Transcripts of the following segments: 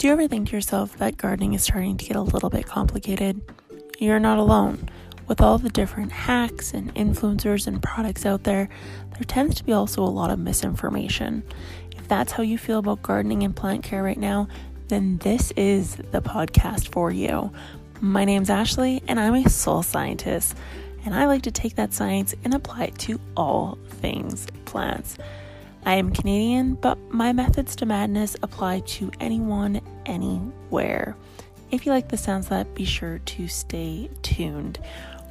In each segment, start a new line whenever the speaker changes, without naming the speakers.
Do you ever think to yourself that gardening is starting to get a little bit complicated? You're not alone. With all the different hacks and influencers and products out there, there tends to be also a lot of misinformation. If that's how you feel about gardening and plant care right now, then this is the podcast for you. My name's Ashley, and I'm a soil scientist, and I like to take that science and apply it to all things plants. I am Canadian, but my methods to madness apply to anyone, anywhere. If you like the sounds of that, be sure to stay tuned.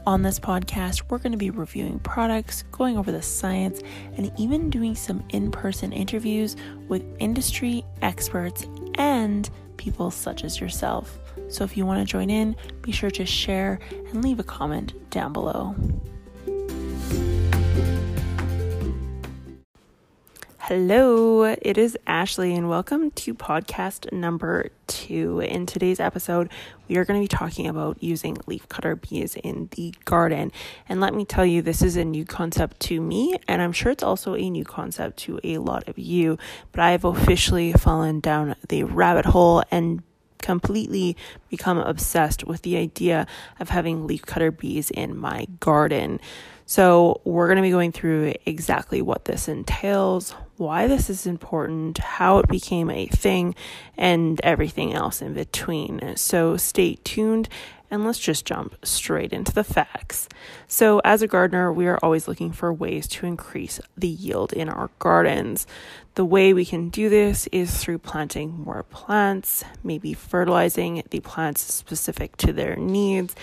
On this podcast, we're going to be reviewing products, going over the science, and even doing some in person interviews with industry experts and people such as yourself. So if you want to join in, be sure to share and leave a comment down below. Hello, it is Ashley, and welcome to podcast number two. In today's episode, we are going to be talking about using leaf cutter bees in the garden. And let me tell you, this is a new concept to me, and I'm sure it's also a new concept to a lot of you. But I have officially fallen down the rabbit hole and completely become obsessed with the idea of having leaf cutter bees in my garden. So, we're going to be going through exactly what this entails, why this is important, how it became a thing, and everything else in between. So, stay tuned and let's just jump straight into the facts. So, as a gardener, we are always looking for ways to increase the yield in our gardens. The way we can do this is through planting more plants, maybe fertilizing the plants specific to their needs,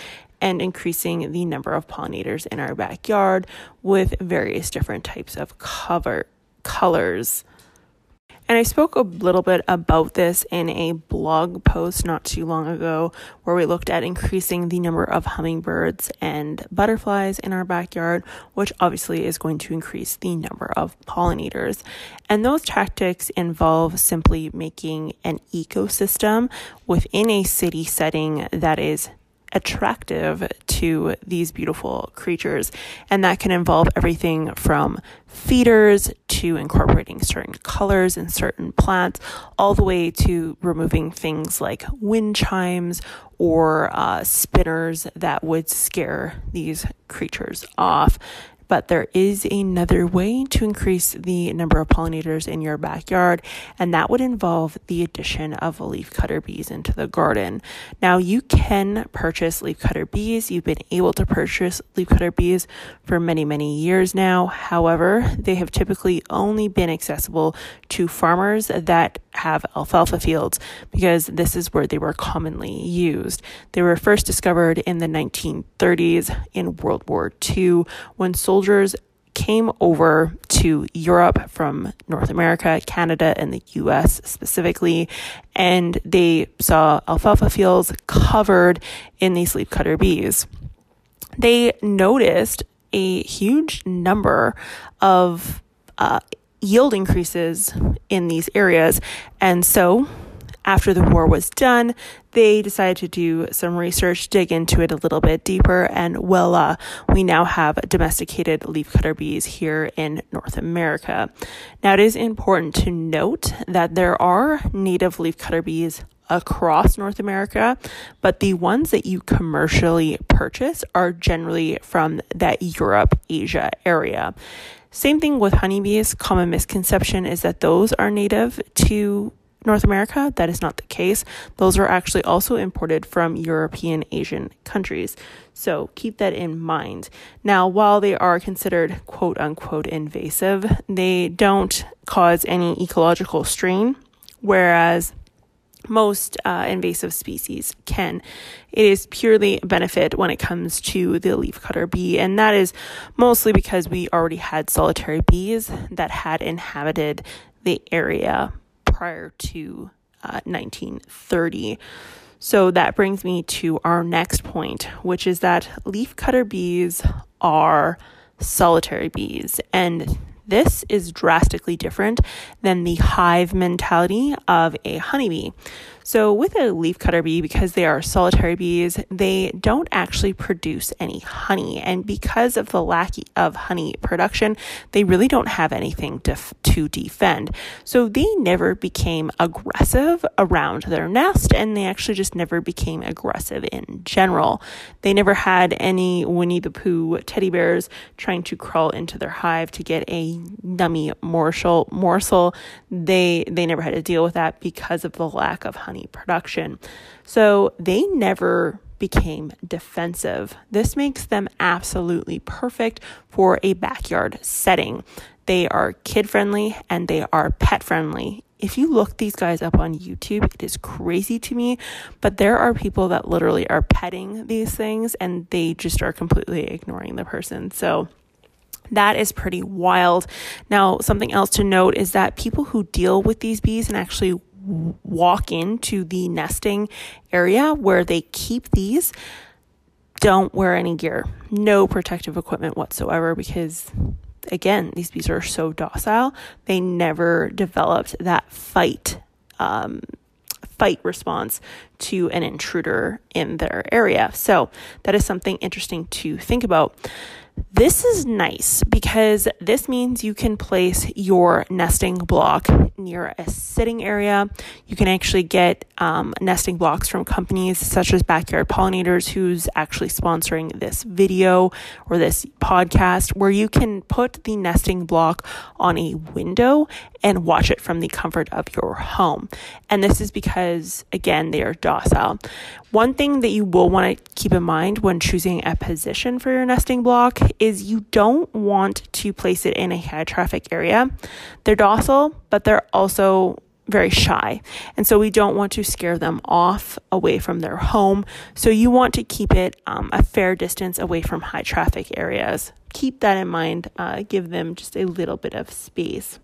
and increasing the number of pollinators in our backyard with various different types of cover colors. And I spoke a little bit about this in a blog post not too long ago where we looked at increasing the number of hummingbirds and butterflies in our backyard, which obviously is going to increase the number of pollinators. And those tactics involve simply making an ecosystem within a city setting that is attractive to these beautiful creatures. And that can involve everything from feeders to incorporating certain colors in certain plants, all the way to removing things like wind chimes or uh, spinners that would scare these creatures off but there is another way to increase the number of pollinators in your backyard, and that would involve the addition of leaf cutter bees into the garden. Now, you can purchase leaf cutter bees. You've been able to purchase leaf cutter bees for many, many years now. However, they have typically only been accessible to farmers that have alfalfa fields because this is where they were commonly used. They were first discovered in the 1930s in World War II when soldiers came over to Europe from North America, Canada, and the US specifically, and they saw alfalfa fields covered in these leafcutter bees. They noticed a huge number of uh, yield increases in these areas. And so, after the war was done, they decided to do some research, dig into it a little bit deeper, and voila, we now have domesticated leafcutter bees here in North America. Now, it is important to note that there are native leafcutter bees across North America, but the ones that you commercially purchase are generally from that Europe Asia area. Same thing with honeybees. Common misconception is that those are native to North America. That is not the case. Those are actually also imported from European Asian countries. So keep that in mind. Now, while they are considered quote unquote invasive, they don't cause any ecological strain, whereas most uh, invasive species can. It is purely a benefit when it comes to the leafcutter bee, and that is mostly because we already had solitary bees that had inhabited the area prior to uh, 1930. So that brings me to our next point, which is that leafcutter bees are solitary bees, and this is drastically different than the hive mentality of a honeybee. So, with a leafcutter bee, because they are solitary bees, they don't actually produce any honey. And because of the lack of honey production, they really don't have anything to, to defend. So, they never became aggressive around their nest, and they actually just never became aggressive in general. They never had any Winnie the Pooh teddy bears trying to crawl into their hive to get a nummy morsel. morsel. They, they never had to deal with that because of the lack of honey honey production. So they never became defensive. This makes them absolutely perfect for a backyard setting. They are kid friendly and they are pet friendly. If you look these guys up on YouTube, it is crazy to me, but there are people that literally are petting these things and they just are completely ignoring the person. So that is pretty wild. Now, something else to note is that people who deal with these bees and actually walk into the nesting area where they keep these, don't wear any gear, no protective equipment whatsoever because again, these bees are so docile. They never developed that fight um, fight response to an intruder in their area. So that is something interesting to think about. This is nice because this means you can place your nesting block near a sitting area. You can actually get um, nesting blocks from companies such as Backyard Pollinators, who's actually sponsoring this video or this podcast, where you can put the nesting block on a window and watch it from the comfort of your home. And this is because, again, they are docile. One thing that you will want to keep in mind when choosing a position for your nesting block is you don't want to place it in a high traffic area. They're docile, but they're also very shy. And so we don't want to scare them off away from their home. So you want to keep it um, a fair distance away from high traffic areas. Keep that in mind. Uh, give them just a little bit of space.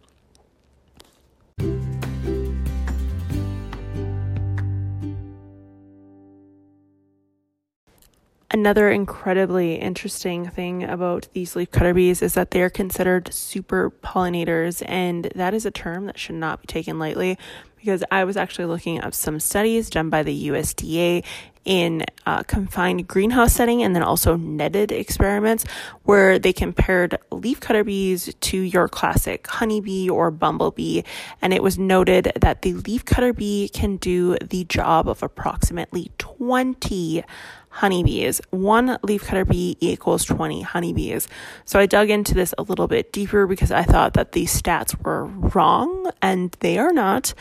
Another incredibly interesting thing about these leaf cutter bees is that they are considered super pollinators, and that is a term that should not be taken lightly because I was actually looking up some studies done by the USDA in a confined greenhouse setting and then also netted experiments where they compared leafcutter bees to your classic honeybee or bumblebee. And it was noted that the leafcutter bee can do the job of approximately 20 honeybees. One leafcutter bee equals 20 honeybees. So I dug into this a little bit deeper because I thought that these stats were wrong and they are not.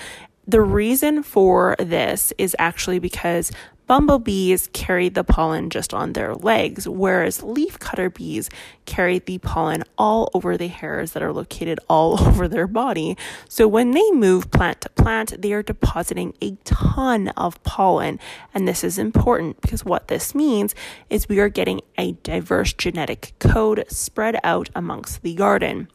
The reason for this is actually because bumblebees carry the pollen just on their legs, whereas leafcutter bees carry the pollen all over the hairs that are located all over their body. So when they move plant to plant, they are depositing a ton of pollen. And this is important because what this means is we are getting a diverse genetic code spread out amongst the garden.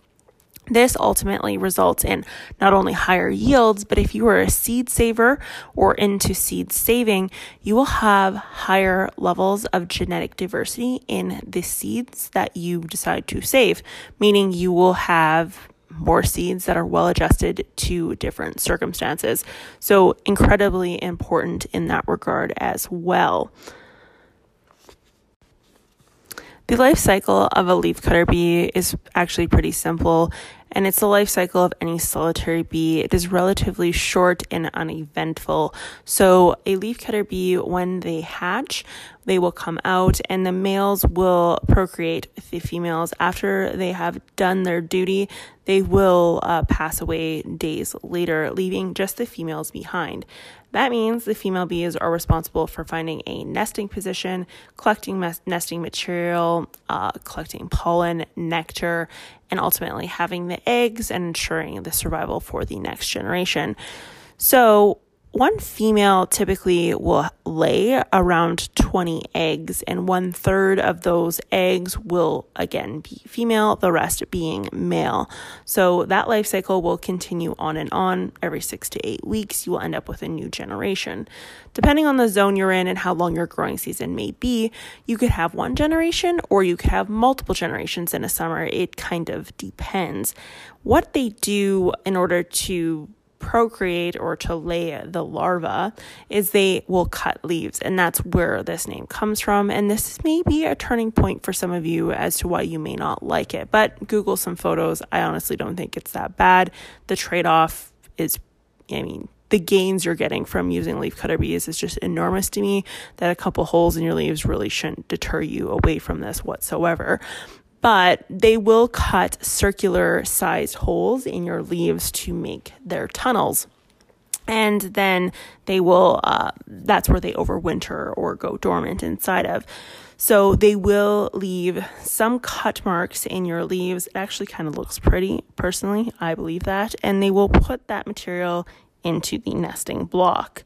This ultimately results in not only higher yields, but if you are a seed saver or into seed saving, you will have higher levels of genetic diversity in the seeds that you decide to save, meaning you will have more seeds that are well adjusted to different circumstances. So, incredibly important in that regard as well. The life cycle of a leafcutter bee is actually pretty simple and it's the life cycle of any solitary bee. It is relatively short and uneventful. So, a leafcutter bee, when they hatch, they will come out and the males will procreate with the females. After they have done their duty, they will uh, pass away days later, leaving just the females behind. That means the female bees are responsible for finding a nesting position, collecting mes- nesting material, uh, collecting pollen, nectar, and ultimately having the eggs and ensuring the survival for the next generation. So, one female typically will lay around 20 eggs, and one third of those eggs will again be female, the rest being male. So that life cycle will continue on and on. Every six to eight weeks, you will end up with a new generation. Depending on the zone you're in and how long your growing season may be, you could have one generation or you could have multiple generations in a summer. It kind of depends. What they do in order to procreate or to lay the larva is they will cut leaves. And that's where this name comes from. And this may be a turning point for some of you as to why you may not like it. But google some photos. I honestly don't think it's that bad. The trade-off is i mean the gains you're getting from using leaf cutter bees is just enormous to me that a couple holes in your leaves really shouldn't deter you away from this whatsoever but they will cut circular sized holes in your leaves to make their tunnels. And then they will, uh, that's where they overwinter or go dormant inside of. So they will leave some cut marks in your leaves. It actually kind of looks pretty, personally. I believe that. And they will put that material into the nesting block.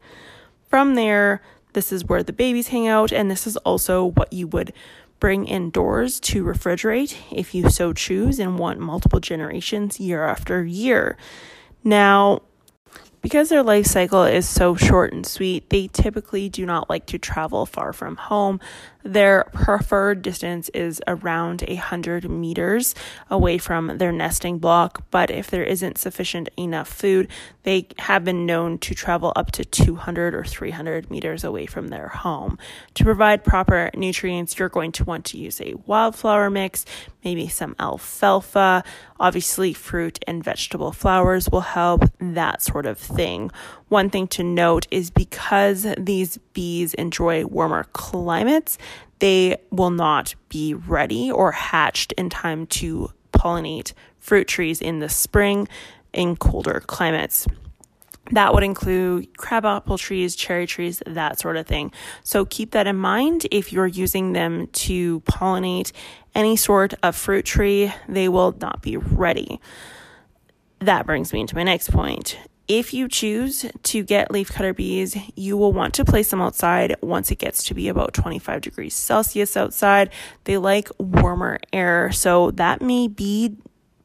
From there, this is where the babies hang out, and this is also what you would bring indoors to refrigerate if you so choose and want multiple generations year after year. Now, because their life cycle is so short and sweet, they typically do not like to travel far from home. Their preferred distance is around 100 meters away from their nesting block, but if there isn't sufficient enough food, they have been known to travel up to 200 or 300 meters away from their home. To provide proper nutrients, you're going to want to use a wildflower mix, maybe some alfalfa, obviously fruit and vegetable flowers will help, that sort of thing. One thing to note is because these bees enjoy warmer climates, they will not be ready or hatched in time to pollinate fruit trees in the spring in colder climates. That would include crabapple trees, cherry trees, that sort of thing. So keep that in mind if you're using them to pollinate any sort of fruit tree, they will not be ready. That brings me to my next point. If you choose to get leafcutter bees, you will want to place them outside once it gets to be about 25 degrees Celsius outside. They like warmer air, so that may be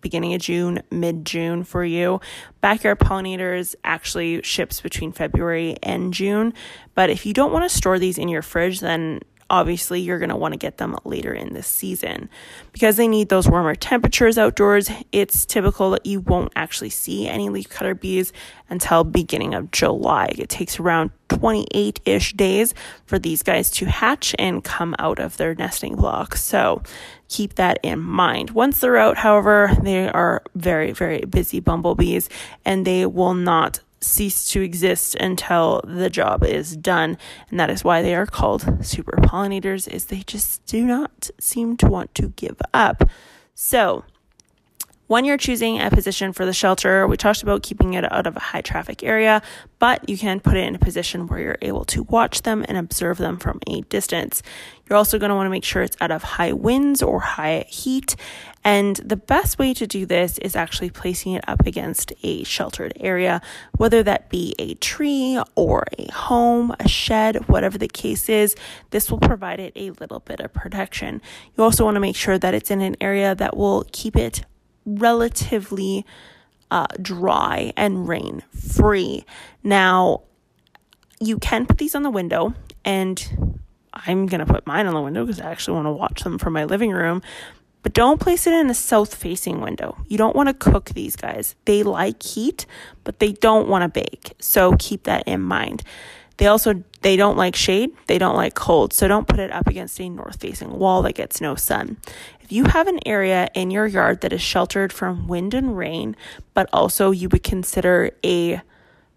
beginning of June, mid June for you. Backyard pollinators actually ships between February and June, but if you don't want to store these in your fridge, then obviously you're going to want to get them later in the season. Because they need those warmer temperatures outdoors, it's typical that you won't actually see any leafcutter bees until beginning of July. It takes around 28-ish days for these guys to hatch and come out of their nesting block. So keep that in mind. Once they're out, however, they are very, very busy bumblebees and they will not cease to exist until the job is done. And that is why they are called super pollinators is they just do not seem to want to give up. So when you're choosing a position for the shelter, we talked about keeping it out of a high traffic area, but you can put it in a position where you're able to watch them and observe them from a distance. You're also going to want to make sure it's out of high winds or high heat. And the best way to do this is actually placing it up against a sheltered area, whether that be a tree or a home, a shed, whatever the case is. This will provide it a little bit of protection. You also want to make sure that it's in an area that will keep it relatively uh, dry and rain free. Now, you can put these on the window, and I'm going to put mine on the window because I actually want to watch them from my living room. But don't place it in a south facing window. You don't want to cook these guys. They like heat, but they don't want to bake. So keep that in mind. They also They don't like shade, they don't like cold, so don't put it up against a north facing wall that gets no sun. If you have an area in your yard that is sheltered from wind and rain, but also you would consider a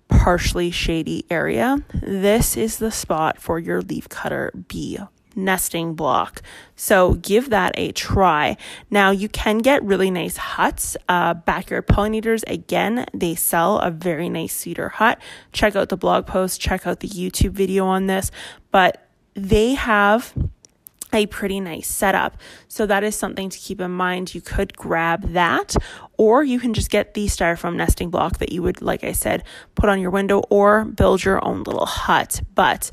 partially shady area, this is the spot for your leaf cutter bee nesting block. So give that a try. Now you can get really nice huts. Uh, backyard pollinators, again, they sell a very nice cedar hut. Check out the blog post, check out the YouTube video on this, but they have a pretty nice setup. So that is something to keep in mind. You could grab that, or you can just get the styrofoam nesting block that you would, like I said, put on your window or build your own little hut. But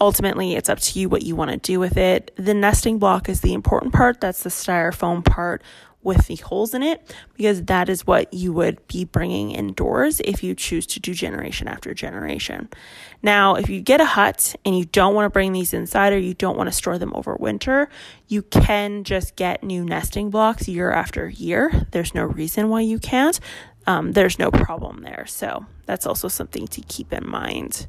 ultimately, it's up to you what you want to do with it. The nesting block is the important part. That's the styrofoam part with the holes in it because that is what you would be bringing indoors if you choose to do generation after generation. Now, if you get a hut and you don't want to bring these inside or you don't want to store them over winter, you can just get new nesting blocks year after year. There's no reason why you can't. Um, there's no problem there. So that's also something to keep in mind.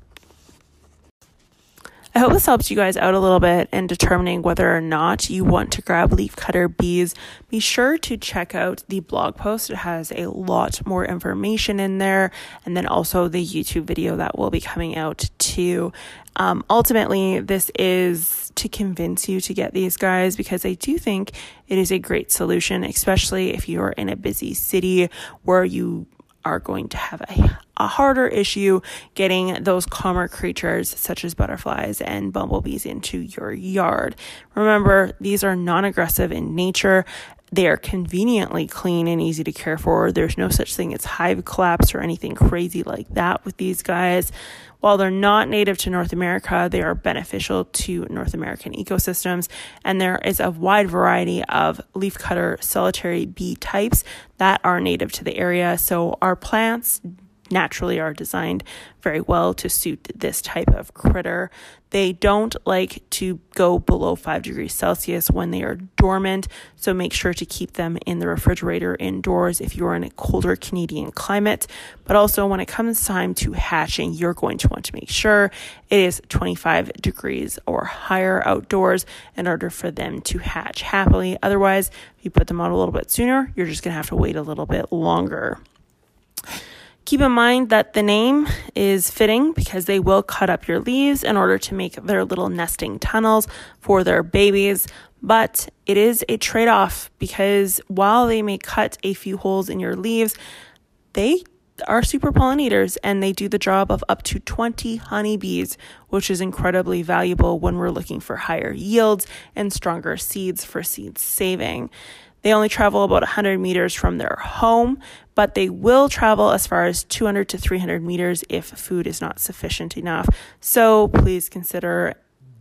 I hope this helps you guys out a little bit in determining whether or not you want to grab leafcutter bees. Be sure to check out the blog post. It has a lot more information in there, and then also the YouTube video that will be coming out too. Um, ultimately, this is to convince you to get these guys because I do think it is a great solution, especially if you're in a busy city where you are going to have a, a harder issue getting those calmer creatures such as butterflies and bumblebees into your yard. Remember, these are non aggressive in nature. They are conveniently clean and easy to care for. There's no such thing as hive collapse or anything crazy like that with these guys. While they're not native to North America, they are beneficial to North American ecosystems, and there is a wide variety of leafcutter solitary bee types that are native to the area. So our plants naturally are designed very well to suit this type of critter. They don't like to go below 5 degrees Celsius when they are dormant, so make sure to keep them in the refrigerator indoors if you're in a colder Canadian climate. But also, when it comes time to hatching, you're going to want to make sure it is 25 degrees or higher outdoors in order for them to hatch happily. Otherwise, if you put them out a little bit sooner, you're just going to have to wait a little bit longer. Keep in mind that the name is fitting because they will cut up your leaves in order to make their little nesting tunnels for their babies. But it is a trade off because while they may cut a few holes in your leaves, they are super pollinators and they do the job of up to 20 honeybees, which is incredibly valuable when we're looking for higher yields and stronger seeds for seed saving. They only travel about 100 meters from their home, but they will travel as far as 200 to 300 meters if food is not sufficient enough. So please consider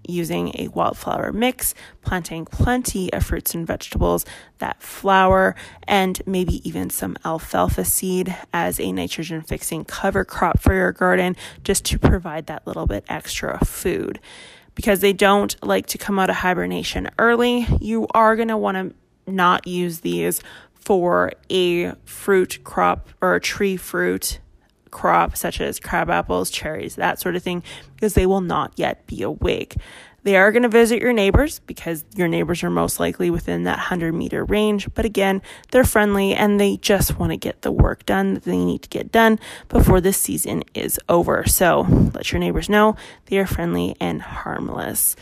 using a wildflower mix, planting plenty of fruits and vegetables that flower, and maybe even some alfalfa seed as a nitrogen fixing cover crop for your garden just to provide that little bit extra food. Because they don't like to come out of hibernation early, you are going to want to not use these for a fruit crop or a tree fruit crop, such as crab apples, cherries, that sort of thing, because they will not yet be awake. They are going to visit your neighbors because your neighbors are most likely within that 100 meter range. But again, they're friendly and they just want to get the work done that they need to get done before this season is over. So let your neighbors know they are friendly and harmless.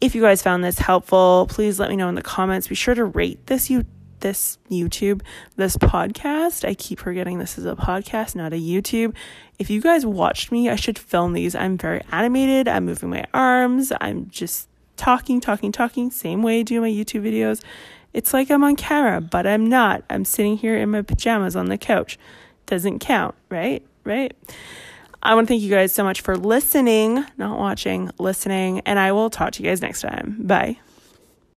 If you guys found this helpful, please let me know in the comments. Be sure to rate this you this YouTube, this podcast. I keep forgetting this is a podcast, not a YouTube. If you guys watched me, I should film these. I'm very animated. I'm moving my arms. I'm just talking, talking, talking, same way I do my YouTube videos. It's like I'm on camera, but I'm not. I'm sitting here in my pajamas on the couch. Doesn't count, right? Right? I want to thank you guys so much for listening, not watching, listening, and I will talk to you guys next time. Bye.